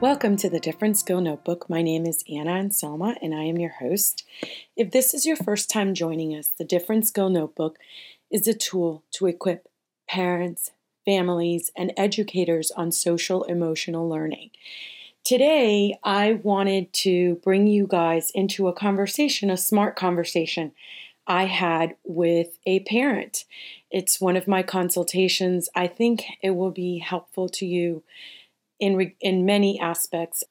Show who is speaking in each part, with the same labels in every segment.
Speaker 1: Welcome to the Different Skill Notebook. My name is Anna Anselma and I am your host. If this is your first time joining us, the Different Skill Notebook is a tool to equip parents, families, and educators on social emotional learning. Today, I wanted to bring you guys into a conversation, a smart conversation I had with a parent. It's one of my consultations. I think it will be helpful to you in, in many aspects.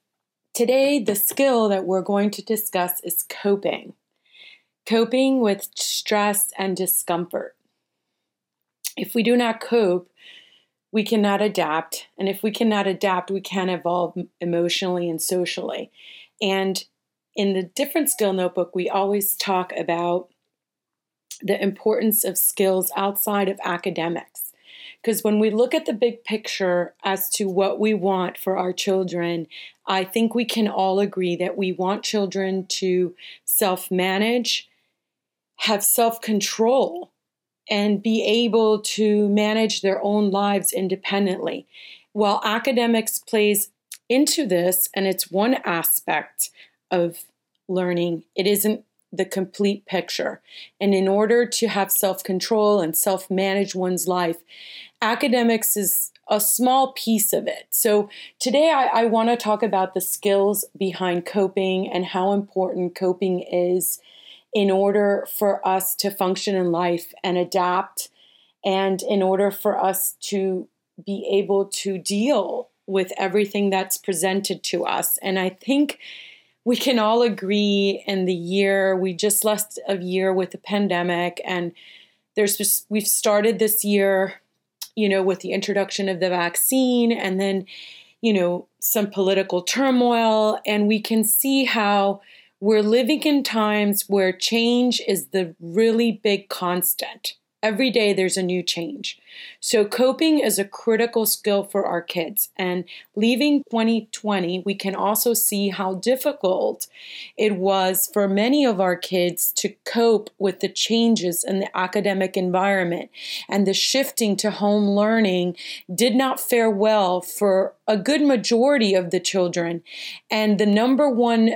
Speaker 1: Today, the skill that we're going to discuss is coping. Coping with stress and discomfort. If we do not cope, we cannot adapt. And if we cannot adapt, we can't evolve emotionally and socially. And in the different skill notebook, we always talk about the importance of skills outside of academics. Because when we look at the big picture as to what we want for our children, I think we can all agree that we want children to self manage, have self control, and be able to manage their own lives independently. While academics plays into this, and it's one aspect of learning, it isn't the complete picture. And in order to have self control and self manage one's life, academics is a small piece of it. So today I, I want to talk about the skills behind coping and how important coping is in order for us to function in life and adapt, and in order for us to be able to deal with everything that's presented to us. And I think we can all agree in the year we just left a year with the pandemic and there's just we've started this year you know with the introduction of the vaccine and then you know some political turmoil and we can see how we're living in times where change is the really big constant Every day there's a new change. So, coping is a critical skill for our kids. And leaving 2020, we can also see how difficult it was for many of our kids to cope with the changes in the academic environment. And the shifting to home learning did not fare well for a good majority of the children. And the number one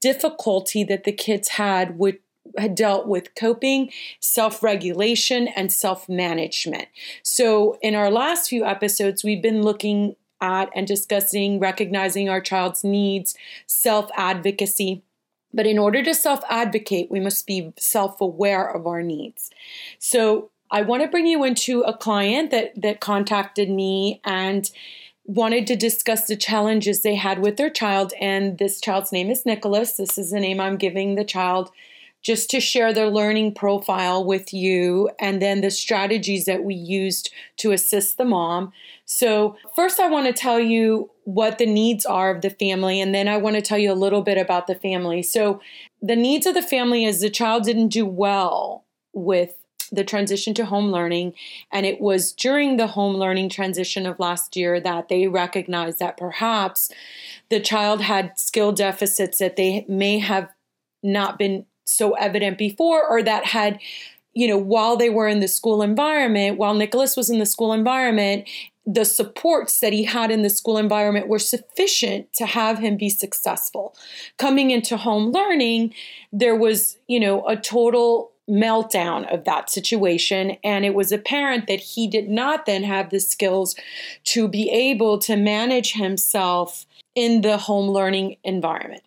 Speaker 1: difficulty that the kids had with had dealt with coping, self regulation, and self management. So, in our last few episodes, we've been looking at and discussing recognizing our child's needs, self advocacy. But in order to self advocate, we must be self aware of our needs. So, I want to bring you into a client that, that contacted me and wanted to discuss the challenges they had with their child. And this child's name is Nicholas. This is the name I'm giving the child just to share their learning profile with you and then the strategies that we used to assist the mom. So, first, I want to tell you what the needs are of the family, and then I want to tell you a little bit about the family. So, the needs of the family is the child didn't do well with the transition to home learning. And it was during the home learning transition of last year that they recognized that perhaps the child had skill deficits that they may have not been so evident before or that had you know while they were in the school environment while Nicholas was in the school environment the supports that he had in the school environment were sufficient to have him be successful. Coming into home learning there was you know a total meltdown of that situation and it was apparent that he did not then have the skills to be able to manage himself in the home learning environment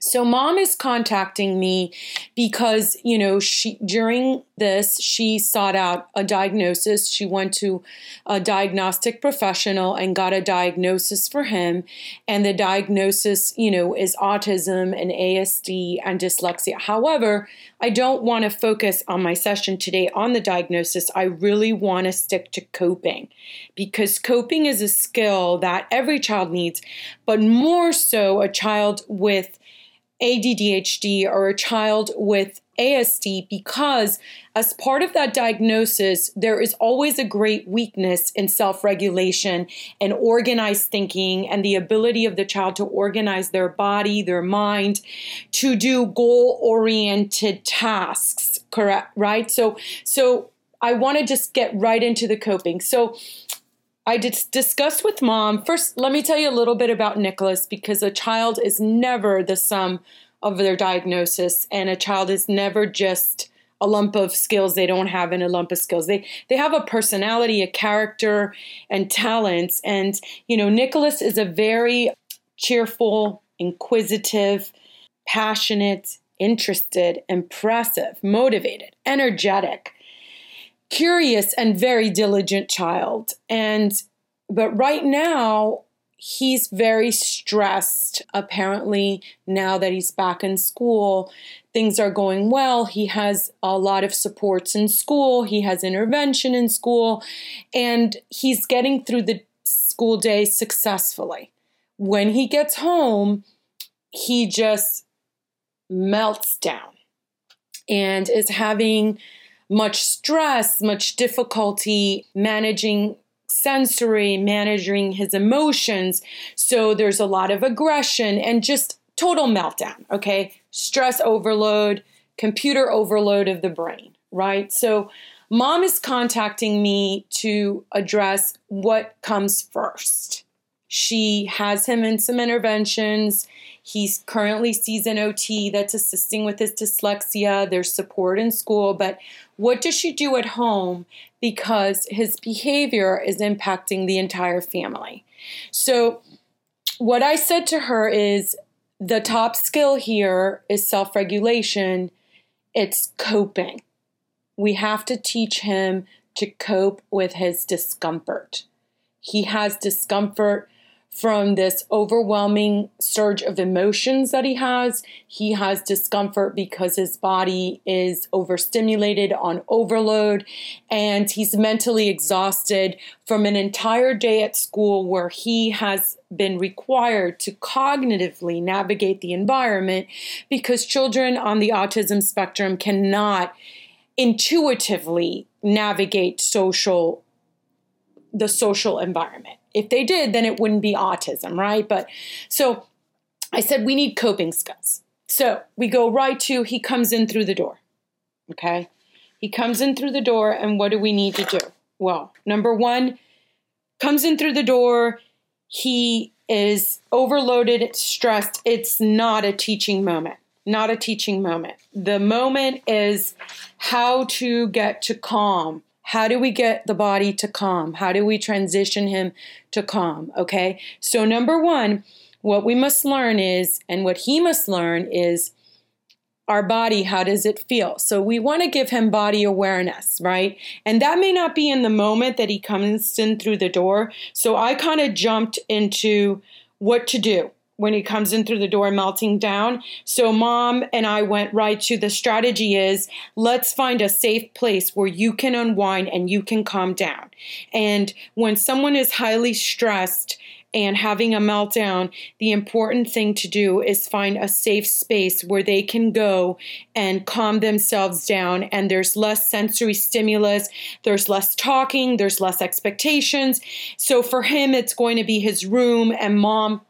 Speaker 1: so mom is contacting me because, you know, she during this she sought out a diagnosis. She went to a diagnostic professional and got a diagnosis for him and the diagnosis, you know, is autism and ASD and dyslexia. However, I don't want to focus on my session today on the diagnosis. I really want to stick to coping because coping is a skill that every child needs, but more so a child with ADDHD or a child with ASD because, as part of that diagnosis, there is always a great weakness in self regulation and organized thinking and the ability of the child to organize their body, their mind, to do goal oriented tasks, correct? Right? So, so I want to just get right into the coping. So, I discussed with mom. First, let me tell you a little bit about Nicholas because a child is never the sum of their diagnosis, and a child is never just a lump of skills they don't have and a lump of skills. They they have a personality, a character, and talents. And you know, Nicholas is a very cheerful, inquisitive, passionate, interested, impressive, motivated, energetic curious and very diligent child. And but right now he's very stressed. Apparently, now that he's back in school, things are going well. He has a lot of supports in school, he has intervention in school, and he's getting through the school day successfully. When he gets home, he just melts down and is having much stress, much difficulty managing sensory, managing his emotions. So there's a lot of aggression and just total meltdown, okay? Stress overload, computer overload of the brain, right? So mom is contacting me to address what comes first. She has him in some interventions. He's currently sees an OT that's assisting with his dyslexia. There's support in school, but what does she do at home? Because his behavior is impacting the entire family. So, what I said to her is the top skill here is self regulation, it's coping. We have to teach him to cope with his discomfort. He has discomfort from this overwhelming surge of emotions that he has. He has discomfort because his body is overstimulated on overload, and he's mentally exhausted from an entire day at school where he has been required to cognitively navigate the environment because children on the autism spectrum cannot intuitively navigate social the social environment. If they did, then it wouldn't be autism, right? But so I said we need coping skills. So we go right to he comes in through the door. Okay? He comes in through the door, and what do we need to do? Well, number one, comes in through the door. He is overloaded, stressed. It's not a teaching moment. Not a teaching moment. The moment is how to get to calm, how do we get the body to calm? How do we transition him to calm? Okay. So, number one, what we must learn is, and what he must learn is, our body, how does it feel? So we want to give him body awareness, right? And that may not be in the moment that he comes in through the door. So I kind of jumped into what to do when he comes in through the door melting down. So mom and I went right to the strategy is let's find a safe place where you can unwind and you can calm down. And when someone is highly stressed, and having a meltdown, the important thing to do is find a safe space where they can go and calm themselves down. And there's less sensory stimulus, there's less talking, there's less expectations. So for him, it's going to be his room, and mom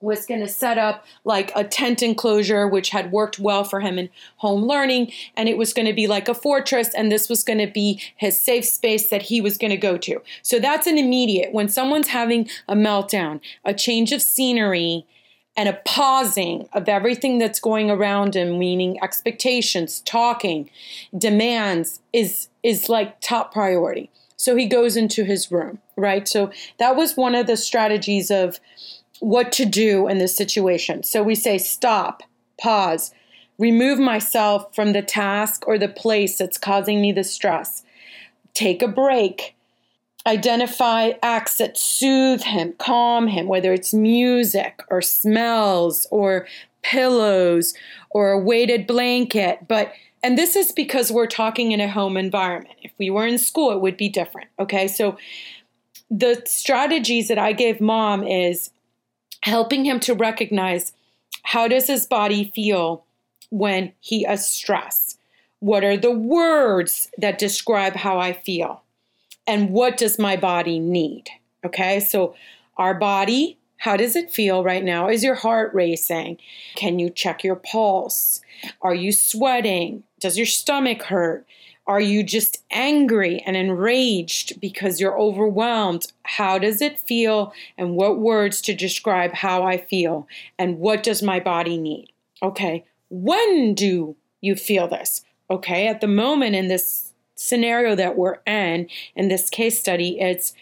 Speaker 1: was going to set up like a tent enclosure, which had worked well for him in home learning. And it was going to be like a fortress. And this was going to be his safe space that he was going to go to. So that's an immediate. When someone's having a meltdown, a change of scenery, and a pausing of everything that's going around him, meaning expectations, talking, demands, is is like top priority. So he goes into his room, right? So that was one of the strategies of what to do in this situation. So we say stop, pause, remove myself from the task or the place that's causing me the stress, take a break, identify acts that soothe him, calm him, whether it's music or smells or pillows or a weighted blanket. But and this is because we're talking in a home environment. If we were in school, it would be different. Okay. So the strategies that I gave mom is helping him to recognize how does his body feel when he is stressed? What are the words that describe how I feel? And what does my body need? Okay, so our body, how does it feel right now? Is your heart racing? Can you check your pulse? Are you sweating? Does your stomach hurt? Are you just angry and enraged because you're overwhelmed? How does it feel? And what words to describe how I feel? And what does my body need? Okay, when do you feel this? Okay, at the moment in this scenario that we're in, in this case study, it's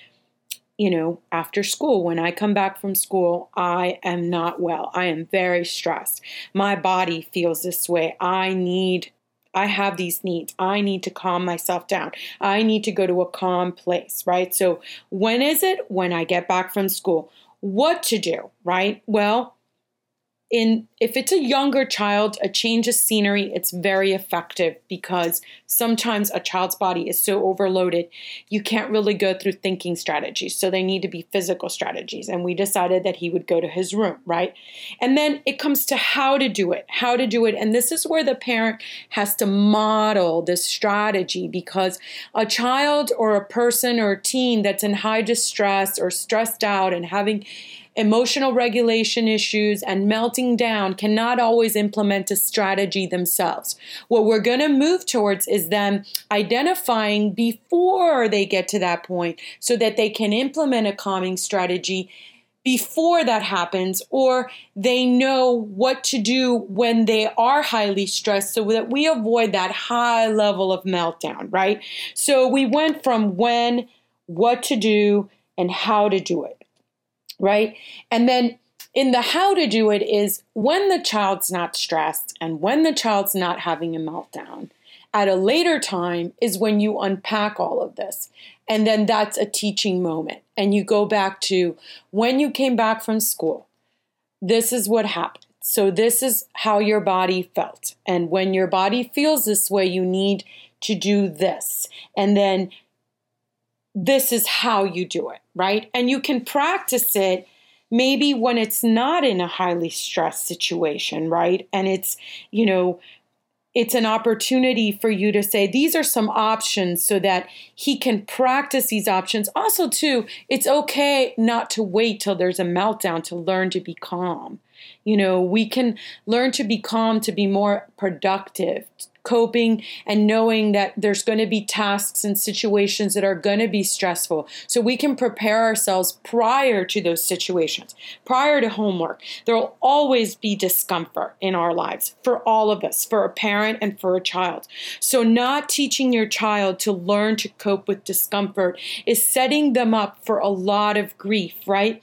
Speaker 1: you know, after school, when I come back from school, I am not well. I am very stressed. My body feels this way. I need I have these needs. I need to calm myself down. I need to go to a calm place, right? So, when is it? When I get back from school. What to do, right? Well, in if it's a younger child, a change of scenery, it's very effective because sometimes a child's body is so overloaded, you can't really go through thinking strategies. So they need to be physical strategies. And we decided that he would go to his room, right? And then it comes to how to do it, how to do it. And this is where the parent has to model this strategy because a child or a person or a teen that's in high distress or stressed out and having emotional regulation issues, and melting down cannot always implement a strategy themselves. What we're going to move towards is them identifying before they get to that point so that they can implement a calming strategy before that happens, or they know what to do when they are highly stressed so that we avoid that high level of meltdown, right? So we went from when, what to do, and how to do it right? And then in the how to do it is when the child's not stressed and when the child's not having a meltdown. At a later time is when you unpack all of this. And then that's a teaching moment. And you go back to when you came back from school, this is what happened. So, this is how your body felt. And when your body feels this way, you need to do this. And then this is how you do it, right? And you can practice it maybe when it's not in a highly stressed situation, right? And it's, you know, it's an opportunity for you to say these are some options so that he can practice these options. Also, too, it's okay not to wait till there's a meltdown to learn to be calm. You know, we can learn to be calm to be more productive, coping and knowing that there's going to be tasks and situations that are going to be stressful. So we can prepare ourselves prior to those situations, prior to homework. There will always be discomfort in our lives for all of us, for a parent and for a child. So, not teaching your child to learn to cope with discomfort is setting them up for a lot of grief, right?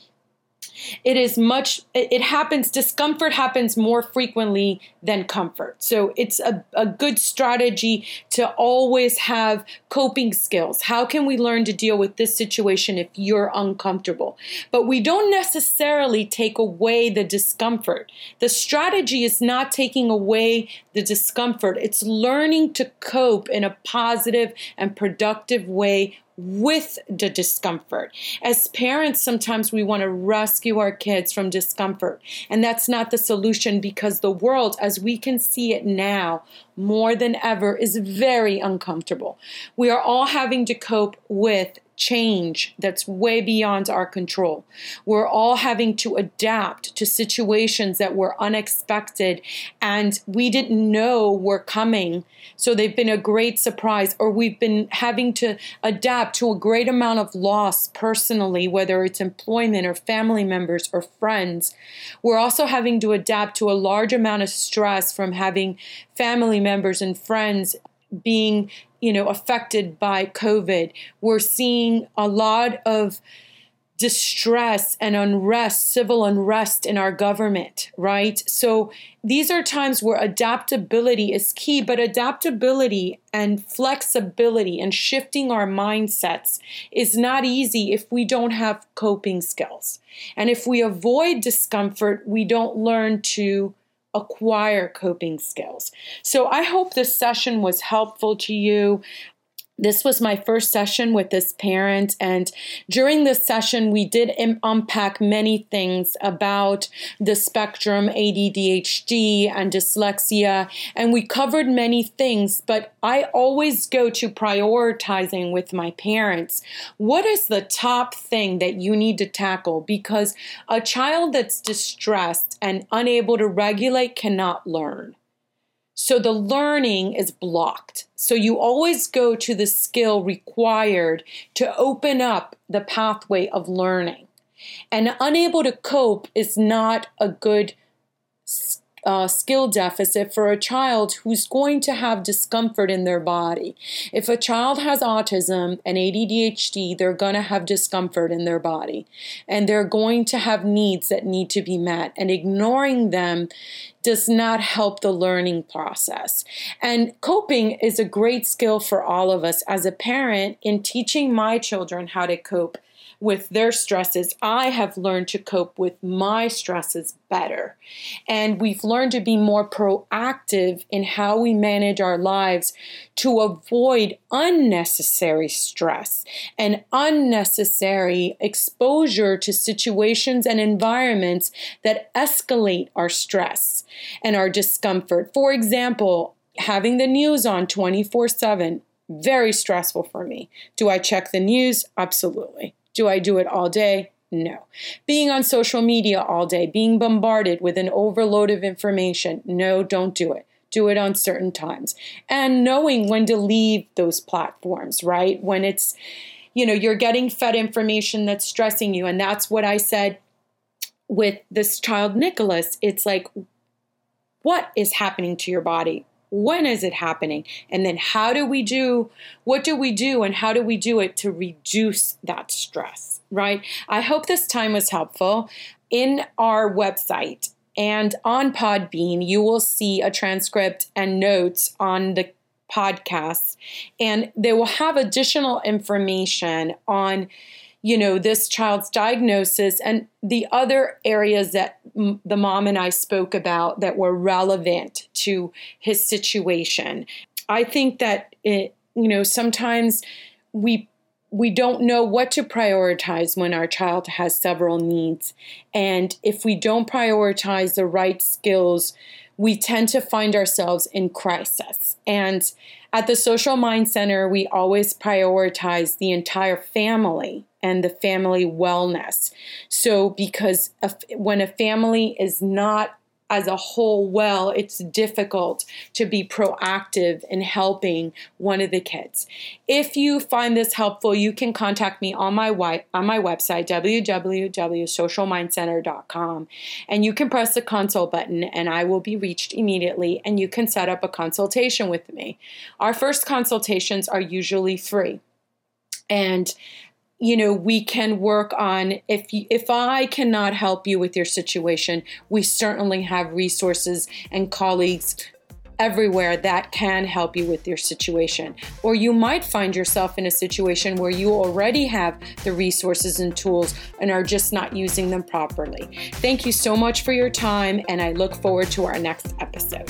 Speaker 1: It is much it happens discomfort happens more frequently than comfort. So it's a, a good strategy to always have coping skills. How can we learn to deal with this situation if you're uncomfortable? But we don't necessarily take away the discomfort. The strategy is not taking away the discomfort. It's learning to cope in a positive and productive way with the discomfort. As parents, sometimes we want to rescue our kids from discomfort, and that's not the solution because the world, as we can see it now, more than ever, is very uncomfortable. We are all having to cope with change that's way beyond our control. We're all having to adapt to situations that were unexpected and we didn't know were coming. So they've been a great surprise, or we've been having to adapt to a great amount of loss personally, whether it's employment or family members or friends. We're also having to adapt to a large amount of stress from having family members and friends being you know affected by covid. We're seeing a lot of distress and unrest civil unrest in our government right? So these are times where adaptability is key but adaptability and flexibility and shifting our mindsets is not easy if we don't have coping skills. And if we avoid discomfort we don't learn to acquire coping skills. So I hope this session was helpful to you this was my first session with this parent and during this session we did Im- unpack many things about the spectrum ADDHD and dyslexia and we covered many things but I always go to prioritizing with my parents. What is the top thing that you need to tackle? Because a child that's distressed and unable to regulate cannot learn So the learning is blocked. So you always go to the skill required to open up the pathway of learning. And unable to cope is not a good uh, skill deficit for a child who's going to have discomfort in their body. If a child has autism and ADHD, they're going to have discomfort in their body and they're going to have needs that need to be met. And ignoring them does not help the learning process. And coping is a great skill for all of us. As a parent, in teaching my children how to cope, with their stresses, I have learned to cope with my stresses better. And we've learned to be more proactive in how we manage our lives to avoid unnecessary stress and unnecessary exposure to situations and environments that escalate our stress and our discomfort. For example, having the news on 24 7 very stressful for me. Do I check the news? Absolutely. Do I do it all day? No. Being on social media all day, being bombarded with an overload of information? No, don't do it. Do it on certain times. And knowing when to leave those platforms, right? When it's, you know, you're getting fed information that's stressing you. And that's what I said with this child, Nicholas. It's like, what is happening to your body? When is it happening? And then how do we do what do we do and how do we do it to reduce that stress right? I hope this time was helpful. In our website and on podbean you will see a transcript and notes on the podcast and they will have additional information on you know, this child's diagnosis and the other areas that m- the mom and I spoke about that were relevant to his situation. I think that it, you know, sometimes we we don't know what to prioritize when our child has several needs. And if we don't prioritize the right skills, we tend to find ourselves in crisis. And at the Social Mind Center, we always prioritize the entire family and the family wellness. So, because when a family is not as a whole well, it's difficult to be proactive in helping one of the kids. If you find this helpful, you can contact me on my on my website www.socialmindcenter.com and you can press the consult button and I will be reached immediately and you can set up a consultation with me. Our first consultations are usually free. And you know we can work on if you, if I cannot help you with your situation we certainly have resources and colleagues everywhere that can help you with your situation. Or you might find yourself in a situation where you already have the resources and tools and are just not using them properly. Thank you so much for your time and I look forward to our next episode